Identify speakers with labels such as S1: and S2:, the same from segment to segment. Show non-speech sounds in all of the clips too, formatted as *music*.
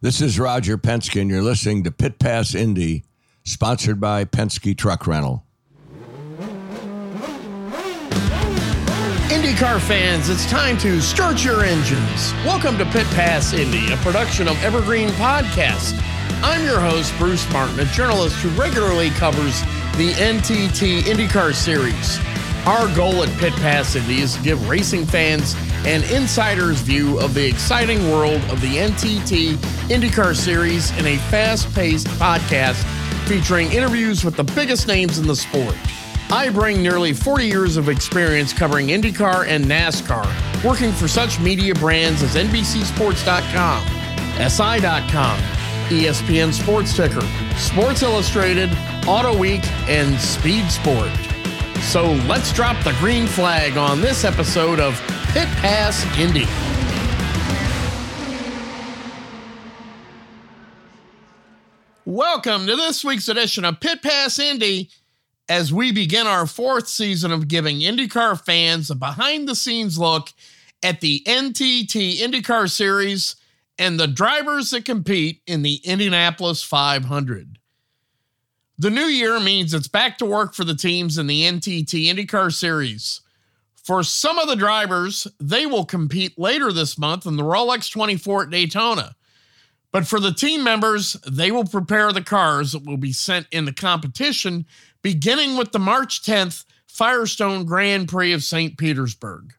S1: This is Roger Penske, and you're listening to Pit Pass Indy, sponsored by Penske Truck Rental.
S2: IndyCar fans, it's time to start your engines. Welcome to Pit Pass Indy, a production of Evergreen Podcast. I'm your host, Bruce Martin, a journalist who regularly covers the NTT IndyCar Series. Our goal at Pit Pass Indy is to give racing fans an insider's view of the exciting world of the NTT IndyCar Series in a fast paced podcast featuring interviews with the biggest names in the sport. I bring nearly 40 years of experience covering IndyCar and NASCAR, working for such media brands as NBCSports.com, SI.com, ESPN Sports Ticker, Sports Illustrated, Auto Week, and Speed Sport. So let's drop the green flag on this episode of Pit Pass Indy. Welcome to this week's edition of Pit Pass Indy as we begin our fourth season of giving IndyCar fans a behind the scenes look at the NTT IndyCar Series and the drivers that compete in the Indianapolis 500. The new year means it's back to work for the teams in the NTT IndyCar Series. For some of the drivers, they will compete later this month in the Rolex 24 at Daytona. But for the team members, they will prepare the cars that will be sent in the competition beginning with the March 10th Firestone Grand Prix of St. Petersburg.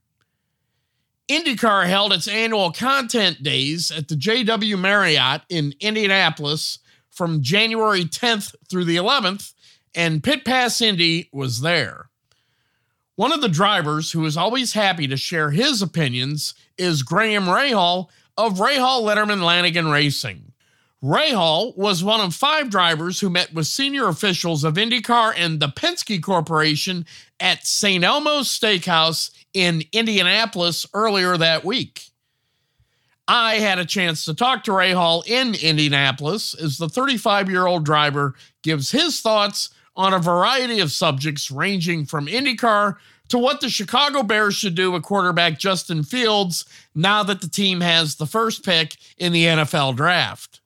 S2: IndyCar held its annual content days at the JW Marriott in Indianapolis from January 10th through the 11th, and Pit Pass Indy was there. One of the drivers who is always happy to share his opinions is Graham Rahal of Rahal Letterman Lanigan Racing. Rahal was one of five drivers who met with senior officials of IndyCar and the Penske Corporation at St. Elmo's Steakhouse in Indianapolis earlier that week. I had a chance to talk to Rahal in Indianapolis as the 35 year old driver gives his thoughts on a variety of subjects ranging from IndyCar to what the Chicago Bears should do with quarterback Justin Fields now that the team has the first pick in the NFL draft.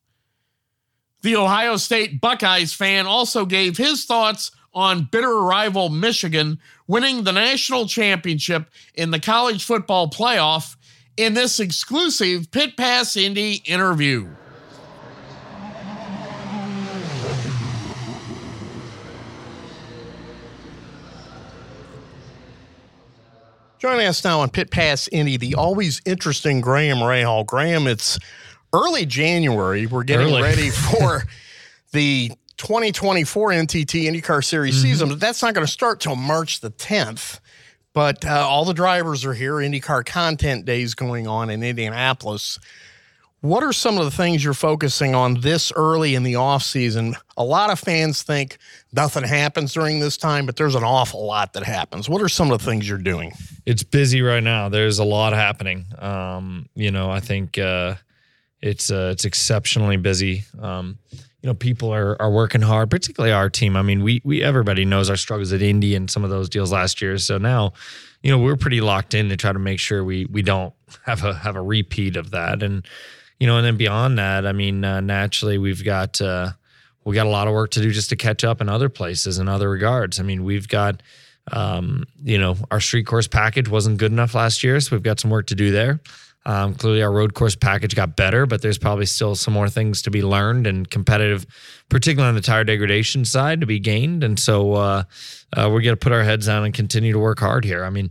S2: The Ohio State Buckeyes fan also gave his thoughts on bitter rival Michigan winning the national championship in the college football playoff in this exclusive Pit Pass Indy interview. Joining us now on Pit Pass Indy, the always interesting Graham Rahal. Graham, it's early January. We're getting
S3: Early.
S2: ready *laughs* for the 2024 NTT IndyCar Series
S3: Mm-hmm.
S2: season, but that's not going to start till March the 10th. But uh, all the drivers are here. IndyCar Content Days going on in Indianapolis. What are some of the things you're focusing on this early in the off season? A lot of fans think nothing happens during this time, but there's an awful lot that happens. What are some of the things you're doing?
S3: it's busy right now. There's a lot happening. Um, you know, I think uh, it's uh, it's exceptionally busy. Um, you know, people are are working hard, particularly our team. I mean, we we everybody knows our struggles at Indy and some of those deals last year. So now, you know, we're pretty locked in to try to make sure we we don't have a have a repeat of that. And you know, and then beyond that, I mean, uh, naturally, we've got uh, we got a lot of work to do just to catch up in other places in other regards. I mean, we've got um, you know, our street course package wasn't good enough last year, so we've got some work to do there. Um, clearly, our road course package got better, but there's probably still some more things to be learned and competitive, particularly on the tire degradation side, to be gained. And so uh, uh, we're going to put our heads down and continue to work hard here. I mean,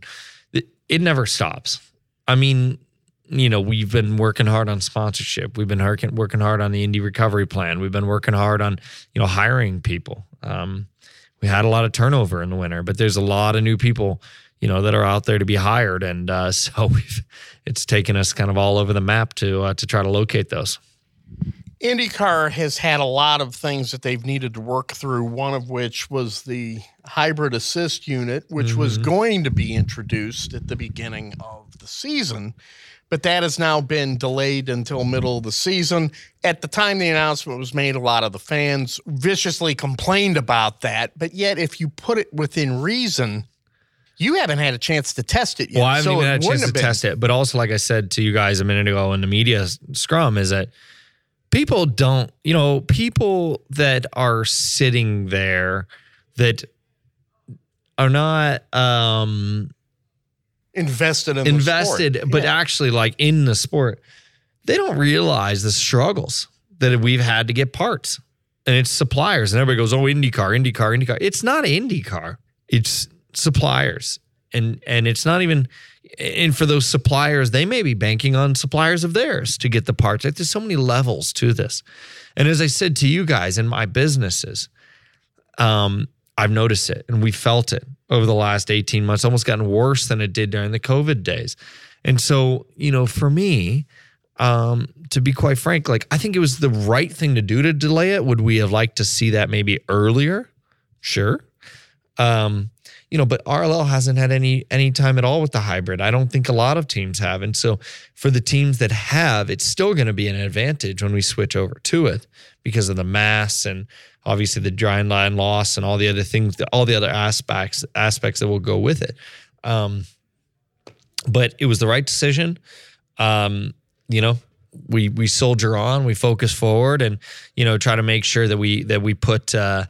S3: it, it never stops. I mean, you know, we've been working hard on sponsorship. We've been working working hard on the Indy recovery plan. We've been working hard on you know hiring people. Um, we had a lot of turnover in the winter, but there's a lot of new people you know that are out there to be hired, and uh, *laughs* so we've it's taken us kind of all over the map to uh, to try to locate those.
S2: IndyCar has had a lot of things that they've needed to work through, one of which was the hybrid assist unit, which was going to be introduced at the beginning of the season. But that has now been delayed until middle of the season. At the time the announcement was made, a lot of the fans viciously complained about that. But yet, if you put it within reason, you haven't had a chance to test it yet.
S3: Well, I haven't
S2: so
S3: even had a chance to
S2: been-
S3: test it, but also like I said to you guys a minute ago in the media scrum, is that people don't, you know, people that are sitting there that are not um
S2: invested in
S3: invested,
S2: the sport.
S3: but
S2: Yeah.
S3: actually like in the sport, they don't realize the struggles that we've had to get parts. And it's suppliers. And everybody goes, Oh, IndyCar, IndyCar, IndyCar. It's not IndyCar. It's suppliers. And and it's not even and for those suppliers, they may be banking on suppliers of theirs to get the parts. Like, there's so many levels to this. And as I said to you guys in my businesses, um, I've noticed it and we felt it over the last 18 months, almost gotten worse than it did during the COVID days. And so, you know, for me, um, to be quite frank, like I think it was the right thing to do to delay it. Would we have liked to see that maybe earlier? Sure. Um, you know, but RLL hasn't had any any time at all with the hybrid. I don't think a lot of teams have. And so for the teams that have, it's still going to be an advantage when we switch over to it because of the mass and obviously the driveline loss and all the other things, all the other aspects aspects that will go with it. Um, but it was the right decision. Um, you know, we we soldier on, we focus forward, and you know, try to make sure that we that we put uh,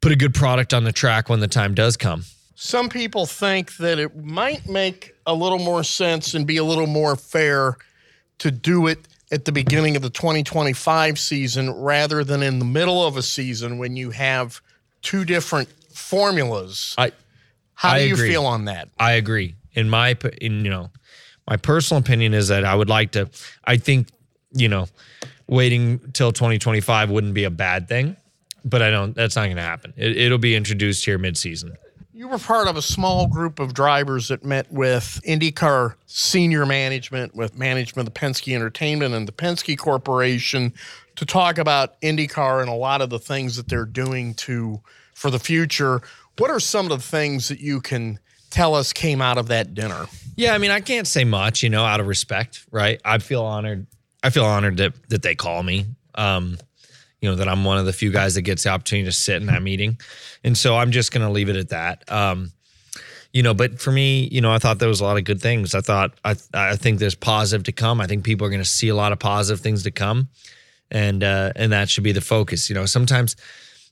S3: put a good product on the track when the time does come.
S2: Some people think that it might make a little more sense and be a little more fair to do it at the beginning of the 2025 season rather than in the middle of a season when you have two different formulas.
S3: I
S2: How
S3: I
S2: do you
S3: agree.
S2: feel on that?
S3: I agree. In my in you know, my personal opinion is that I would like to. I think you know, waiting till 2025 wouldn't be a bad thing, but I don't. That's not going to happen. It, it'll be introduced here mid-season.
S2: You were part of a small group of drivers that met with IndyCar senior management, with management of Penske Entertainment and the Penske Corporation to talk about IndyCar and a lot of the things that they're doing to for the future. What are some of the things that you can tell us came out of that dinner?
S3: Yeah, I mean, I can't say much, you know, out of respect, right? I feel honored. I feel honored that that they call me. Um, you know, that I'm one of the few guys that gets the opportunity to sit in that meeting. And so I'm just going to leave it at that. Um, you know, but for me, you know, I thought there was a lot of good things. I thought I I think there's positive to come. I think people are going to see a lot of positive things to come, and uh, and that should be the focus. You know, sometimes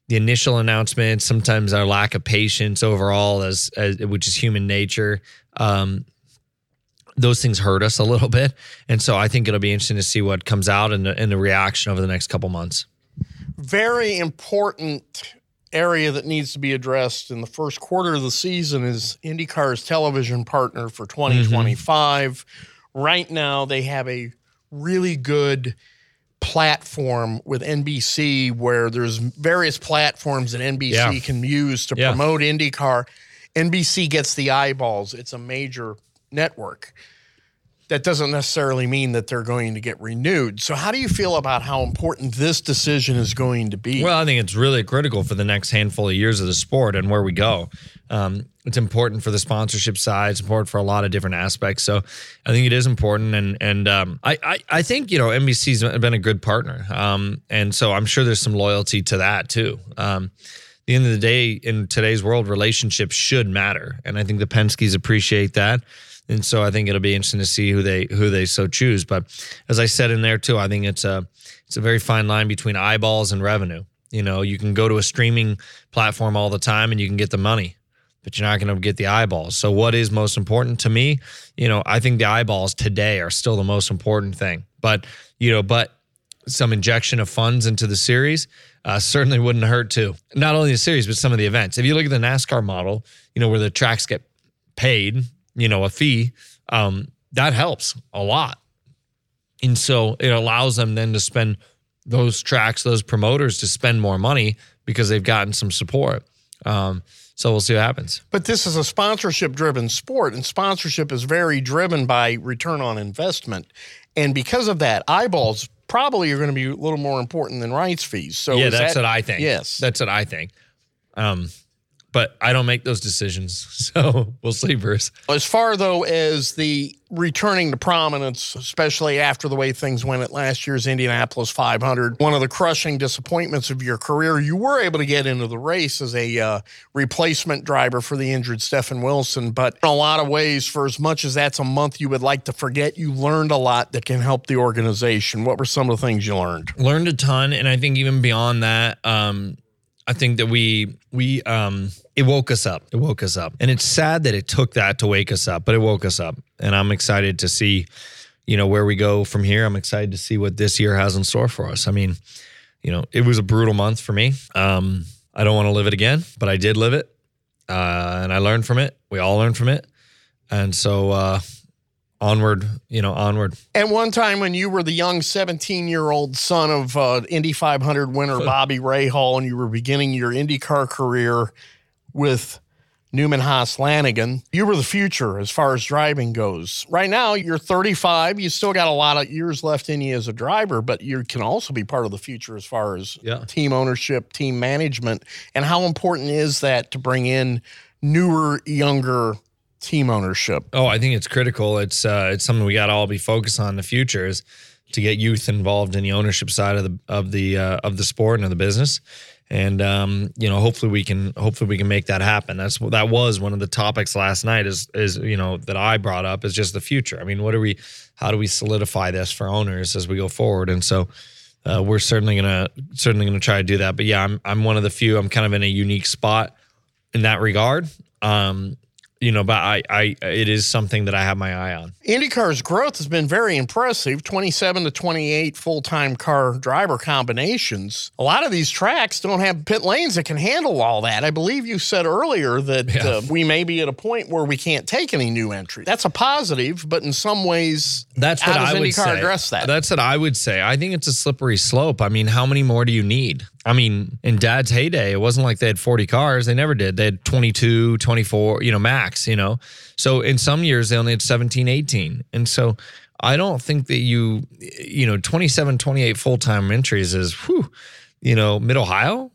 S3: the initial announcements, sometimes our lack of patience overall, as, as which is human nature. Um, those things hurt us a little *laughs* bit, and so I think it'll be interesting to see what comes out and the, and the reaction over the next couple months.
S2: Very important area that needs to be addressed in the first quarter of the season is IndyCar's television partner for mm-hmm. 2025. Right now, they have a really good platform with NBC where there's various platforms that NBC
S3: Yeah.
S2: can use to
S3: Yeah.
S2: promote IndyCar. NBC gets the eyeballs. It's a major network that doesn't necessarily mean that they're going to get renewed. So, how do you feel about how important this decision is going to be?
S3: Well, I think it's really critical for the next handful of years of the sport and where we go. Um, it's important for the sponsorship side. It's important for a lot of different aspects. So I think it is important, and and um, I, I I think you know NBC's been a good partner, um, and so I'm sure there's some loyalty to that too. The end of the day, in today's world, relationships should matter, and I think the Penske's appreciate that. And so I think it'll be interesting to see who they who they so choose. But as I said in there too, I think it's a it's a very fine line between eyeballs and revenue. You know, you can go to a streaming platform all the time and you can get the money, but you're not going to get the eyeballs. So what is most important to me? You know, I think the eyeballs today are still the most important thing. But you know, but some injection of funds into the series uh, certainly wouldn't hurt too. Not only the series, but some of the events. If you look at the NASCAR model, you know, where the tracks get paid, you know, a fee, um, that helps a lot. And so it allows them then to spend those tracks, those promoters to spend more money because they've gotten some support. Um, so we'll see what happens.
S2: But this is a sponsorship driven sport, and sponsorship is very driven by return on investment. And because of that, eyeballs probably are going to be a little more important than rights fees. So
S3: yeah, that's
S2: that-
S3: what I think.
S2: Yes.
S3: that's what I think. Um, but I don't make those decisions. *laughs* So we'll see, Bruce.
S2: As far though as the returning to prominence, especially after the way things went at last year's Indianapolis 500, one of the crushing disappointments of your career, you were able to get into the race as a uh, replacement driver for the injured Stefan Wilson. But in a lot of ways, for as much as that's a month you would like to forget, you learned a lot that can help the organization. What were some of the things you learned?
S3: Learned a ton, and I think even beyond that, um, I think that we we um it woke us up. It woke us up. And it's sad that it took that to wake us up, but it woke us up. And I'm excited to see you know where we go from here. I'm excited to see what this year has in store for us. I mean, you know, it was a brutal month for me. Um I don't want to live it again, but I did live it. Uh and I learned from it. We all learned from it. And so uh onward, you know, onward.
S2: And one time when you were the young 17 year old son of uh, Indy 500 winner Bobby Rahal and you were beginning your IndyCar career with Newman Haas Lanigan, you were the future as far as driving goes. Right now, you're 35. You still got a lot of years left in you as a driver, but you can also be part of the future as far as
S3: Yeah.
S2: team ownership, team management. And how important is that to bring in newer, younger team ownership?
S3: Oh, I think it's critical. It's uh, it's something we got to all be focused on in the future is to get youth involved in the ownership side of the of the uh, of the sport and of the business. And um, you know, hopefully we can hopefully we can make that happen. That's that was one of the topics last night. Is is you know that I brought up is just the future. I mean, what are we? How do we solidify this for owners as we go forward? And so. Uh, we're certainly gonna certainly gonna try to do that, but yeah, I'm I'm one of the few. I'm kind of in a unique spot in that regard. Um, you know, but I, I, it is something that I have my eye on.
S2: IndyCar's growth has been very impressive 27 to 28 full time car driver combinations. A lot of these tracks don't have pit lanes that can handle all that. I believe you said earlier that
S3: Yeah.
S2: uh, we may be at a point where we can't take any new entries. That's a positive, but in some ways,
S3: That's what I would
S2: IndyCar
S3: say.
S2: address that?
S3: That's what I would say. I think it's a slippery slope. I mean, how many more do you need? I mean, in dad's heyday, it wasn't like they had 40 cars. They never did. They had 22, 24, you know, max, you know. So in some years, they only had 17, 18. And so I don't think that you, you know, 27, 28 full time entries is, whew, you know, mid Ohio,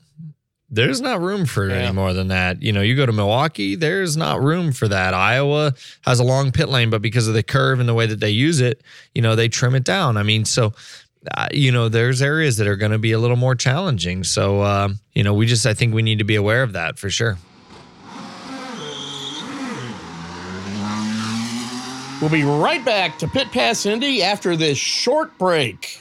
S3: there's not room for
S2: Yeah.
S3: any more than that. You know, you go to Milwaukee, there's not room for that. Iowa has a long pit lane, but because of the curve and the way that they use it, you know, they trim it down. I mean, so uh, you know, there's areas that are going to be a little more challenging. So, um, you know, we just I think we need to be aware of that for sure.
S2: We'll be right back to Pit Pass Indy after this short break.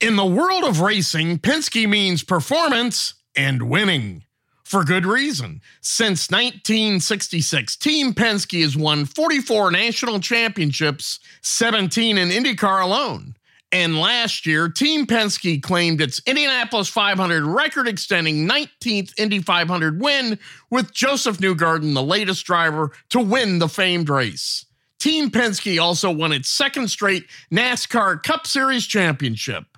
S2: In the world of racing, Penske means performance and winning. For good reason. Since 1966, Team Penske has won 44 national championships, 17 in IndyCar alone. And last year, Team Penske claimed its Indianapolis 500 record extending 19th Indy 500 win with Joseph Newgarden, the latest driver to win the famed race. Team Penske also won its second straight NASCAR Cup Series championship.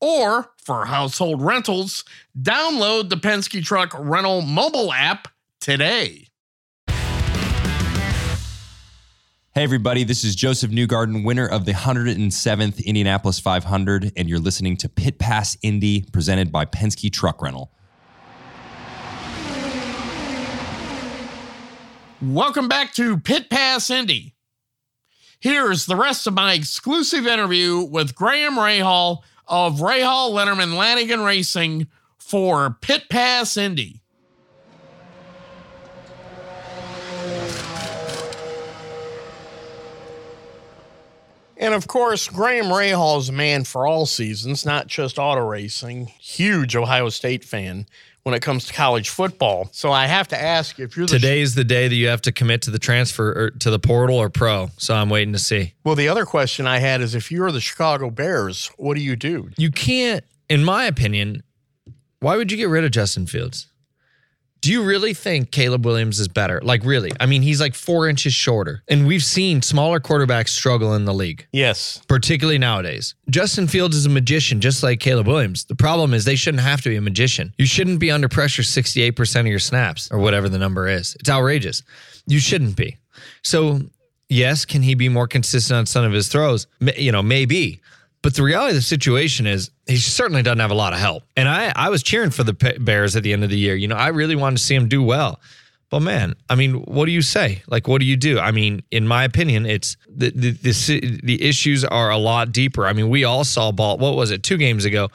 S2: or for household rentals, download the Penske Truck Rental mobile app today.
S4: Hey, everybody, this is Joseph Newgarden, winner of the 107th Indianapolis 500, and you're listening to Pit Pass Indy, presented by Penske Truck Rental.
S2: Welcome back to Pit Pass Indy. Here's the rest of my exclusive interview with Graham Rahal of Rahal Letterman Lanigan Racing for Pit Pass Indy. And of course, Graham Rahal is a man for all seasons, not just auto racing. Huge Ohio State fan when it comes to college football. So I have to ask if you're the
S3: Today is the day that you have to commit to the transfer or to the portal or pro. So I'm waiting to see.
S2: Well, the other question I had is if you're the Chicago Bears, what do you do?
S3: You can't, in my opinion, why would you get rid of Justin Fields? Do you really think Caleb Williams is better? Like, really? I mean, he's like four inches shorter. And we've seen smaller quarterbacks struggle in the league,
S2: Yes.
S3: particularly nowadays. Justin Fields is a magician, just like Caleb Williams. The problem is they shouldn't have to be a magician. You shouldn't be under pressure 68% of your snaps or whatever the number is. It's outrageous. You shouldn't be. So, yes, can he be more consistent on some of his throws? You know, maybe. But the reality of the situation is he certainly doesn't have a lot of help. And I, I was cheering for the Bears at the end of the year. You know, I really wanted to see him do well. But man, I mean, what do you say? Like, what do you do? I mean, in my opinion, it's the the the, the issues are a lot deeper. I mean, we all saw ball. What was it? Two games ago,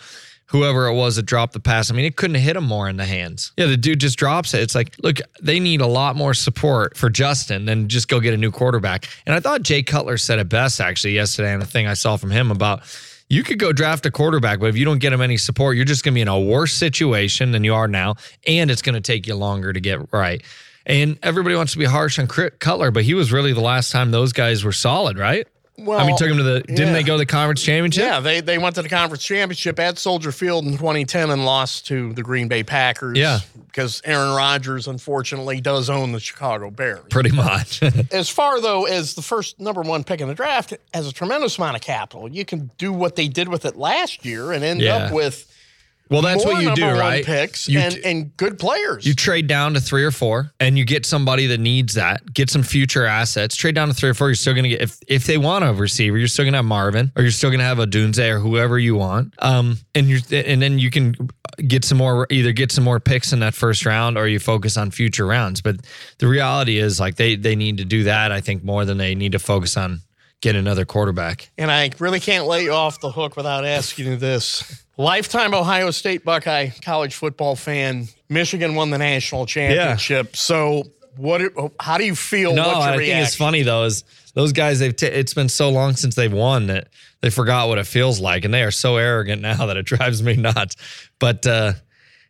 S3: whoever it was that dropped the pass. I mean, it couldn't have hit him more in the hands. Yeah, the dude just drops it. It's like, look, they need a lot more support for Justin than just go get a new quarterback. And I thought Jay Cutler said it best actually yesterday, and the thing I saw from him about you could go draft a quarterback, but if you don't get him any support, you're just going to be in a worse situation than you are now, and it's going to take you longer to get right. And everybody wants to be harsh on Cutler, but he was really the last time those guys were solid, right?
S2: Well,
S3: I mean, took them to the. Didn't
S2: yeah.
S3: they go to the conference championship?
S2: Yeah, they, they went to the conference championship at Soldier Field in 2010 and lost to the Green Bay Packers.
S3: Yeah.
S2: Because Aaron Rodgers, unfortunately, does own the Chicago Bears.
S3: pretty much. *laughs*
S2: As far, though, as the first number one pick in the draft, has a tremendous amount of capital. You can do what they did with it last year and end
S3: Yeah.
S2: up with
S3: well, that's what you do, right?
S2: picks
S3: You
S2: and, and good players.
S3: You trade down to three or four, and you get somebody that needs that. Get some future assets. Trade down to three or four. You're still going to get if if they want a receiver, you're still going to have Marvin, or you're still going to have Odunze or whoever you want. Um, and you and then you can get some more either get some more picks in that first round, or you focus on future rounds. But the reality is, like they they need to do that. I think more than they need to focus on getting another quarterback.
S2: And I really can't let you off the hook without asking you this. Lifetime Ohio State Buckeye college football fan. Michigan won the national championship. So what how do you feel?
S3: No, I think it's funny though. Is those guys? They've t- it's been so long since they've won that they forgot what it feels like, and they are so arrogant now that it *laughs* drives me nuts. But uh,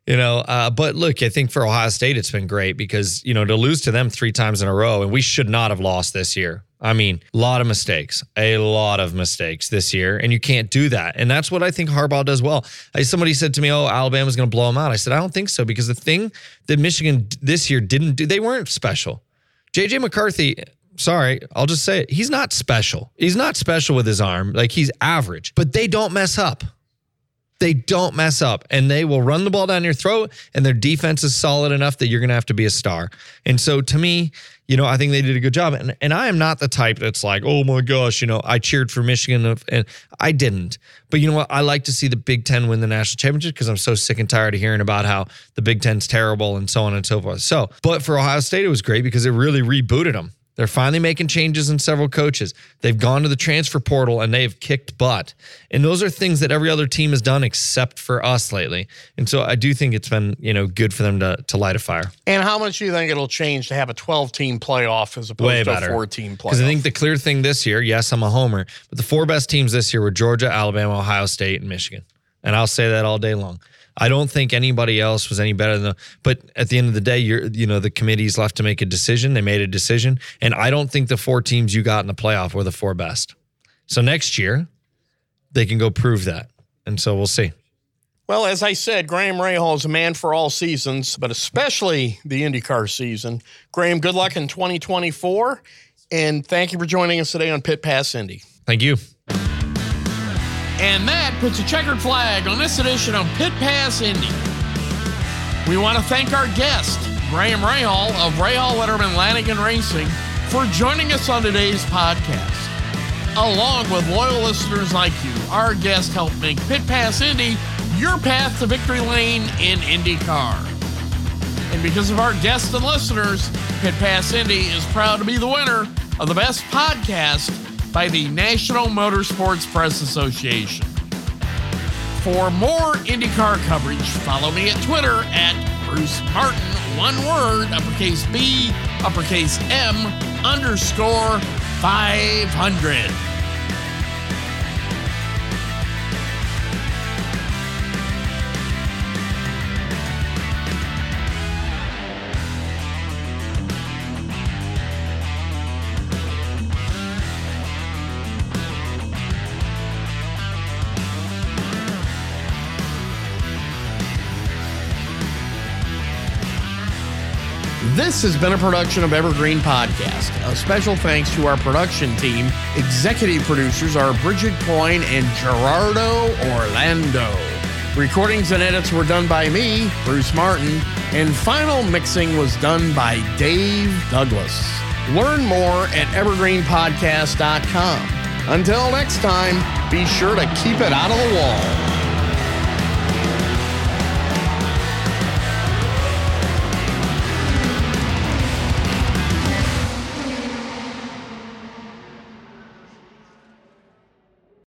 S3: you know, uh, but look, I think for Ohio State, it's been great because you know to lose to them three times in a row, and we should not have lost this year. I mean, a lot of mistakes, a lot of mistakes this year, and you can't do that. And that's what I think Harbaugh does well. I, somebody said to me, "Oh, Alabama's going to blow them out." I said, "I don't think so," because the thing that Michigan this year didn't do, they weren't special. JJ McCarthy, sorry, I'll just say it. He's not special. He's not special with his arm. Like he's average, but they don't mess up. They don't mess up and they will run the ball down your throat and their defense is solid enough that you're going to have to be a star. And so to me, you know, I think they did a good job. And, and I am not the type that's like, oh my gosh, you know, I cheered for Michigan and I didn't. But you know what? I like to see the Big Ten win the national championship because I'm so sick and tired of hearing about how the Big Ten's terrible and so on and so forth. So, but for Ohio State, it was great because it really rebooted them. They're finally making changes in several coaches. They've gone to the transfer portal and they've kicked butt. And those are things that every other team has done except for us lately. And so I do think it's been, you know, good for them to to light a fire.
S2: And how much do you think it'll change to have a 12 team playoff as opposed
S3: Way
S2: to
S3: better.
S2: a 14 playoff?
S3: Because I think the clear thing this year, yes, I'm a homer, but the four best teams this year were Georgia, Alabama, Ohio State, and Michigan. And I'll say that all day long. I don't think anybody else was any better than them. But at the end of the day, you're you know, the committee's left to make a decision. They made a decision. And I don't think the four teams you got in the playoff were the four best. So next year, they can go prove that. And so we'll see.
S2: Well, as I said, Graham Rahal is a man for all seasons, but especially the IndyCar season. Graham, good luck in 2024. And thank you for joining us today on Pit Pass Indy.
S3: Thank you.
S2: And that puts a checkered flag on this edition of Pit Pass Indy. We want to thank our guest, Graham Rahal of Rahal Letterman Lanigan Racing, for joining us on today's podcast. Along with loyal listeners like you, our guests help make Pit Pass Indy your path to victory lane in IndyCar. And because of our guests and listeners, Pit Pass Indy is proud to be the winner of the best podcast by the National Motorsports Press Association. For more IndyCar coverage, follow me at Twitter at Bruce Martin, one word, uppercase B, uppercase M, underscore 500. This has been a production of Evergreen Podcast. A special thanks to our production team. Executive producers are Bridget Coyne and Gerardo Orlando. Recordings and edits were done by me, Bruce Martin, and final mixing was done by Dave Douglas. Learn more at evergreenpodcast.com. Until next time, be sure to keep it out of the wall.